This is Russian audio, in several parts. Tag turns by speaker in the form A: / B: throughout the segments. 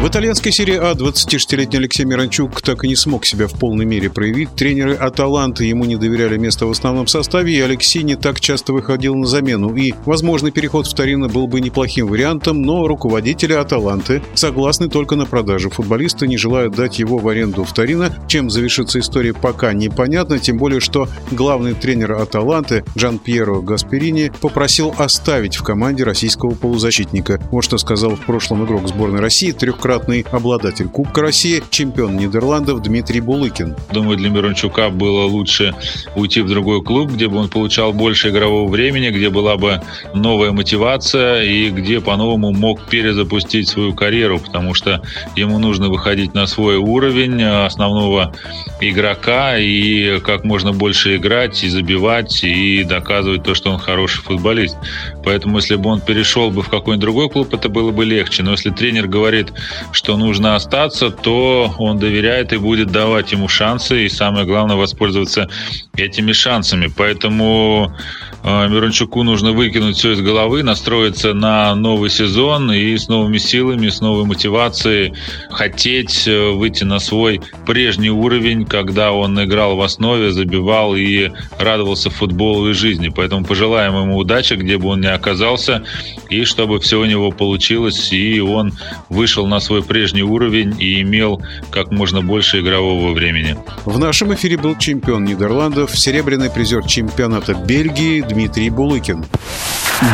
A: В итальянской серии А 26-летний Алексей Миранчук так и не смог себя в полной мере проявить. Тренеры Аталанты ему не доверяли место в основном составе, и Алексей не так часто выходил на замену. И возможный переход в Торино был бы неплохим вариантом, но руководители Аталанты согласны только на продажу футболиста, не желают дать его в аренду в Торино. Чем завершится история, пока непонятно, тем более, что главный тренер Аталанты Джан Пьеро Гасперини попросил оставить в команде российского полузащитника. Вот что сказал в прошлом игрок сборной России, трехкратный двукратный обладатель Кубка России, чемпион Нидерландов Дмитрий Булыкин.
B: Думаю, для Мирончука было лучше уйти в другой клуб, где бы он получал больше игрового времени, где была бы новая мотивация и где по-новому мог перезапустить свою карьеру, потому что ему нужно выходить на свой уровень основного игрока и как можно больше играть и забивать и доказывать то, что он хороший футболист. Поэтому если бы он перешел бы в какой-нибудь другой клуб, это было бы легче. Но если тренер говорит, что нужно остаться, то он доверяет и будет давать ему шансы, и самое главное воспользоваться этими шансами. Поэтому Мирончуку нужно выкинуть все из головы, настроиться на новый сезон и с новыми силами, с новой мотивацией хотеть э, выйти на свой прежний уровень, когда он играл в основе, забивал и радовался футболу и жизни. Поэтому пожелаем ему удачи, где бы он ни оказался, и чтобы все у него получилось, и он вышел на свой прежний уровень и имел как можно больше игрового времени.
A: В нашем эфире был чемпион Нидерландов, серебряный призер чемпионата Бельгии Дмитрий Булыкин.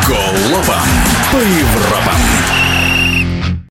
C: Голова по Европам.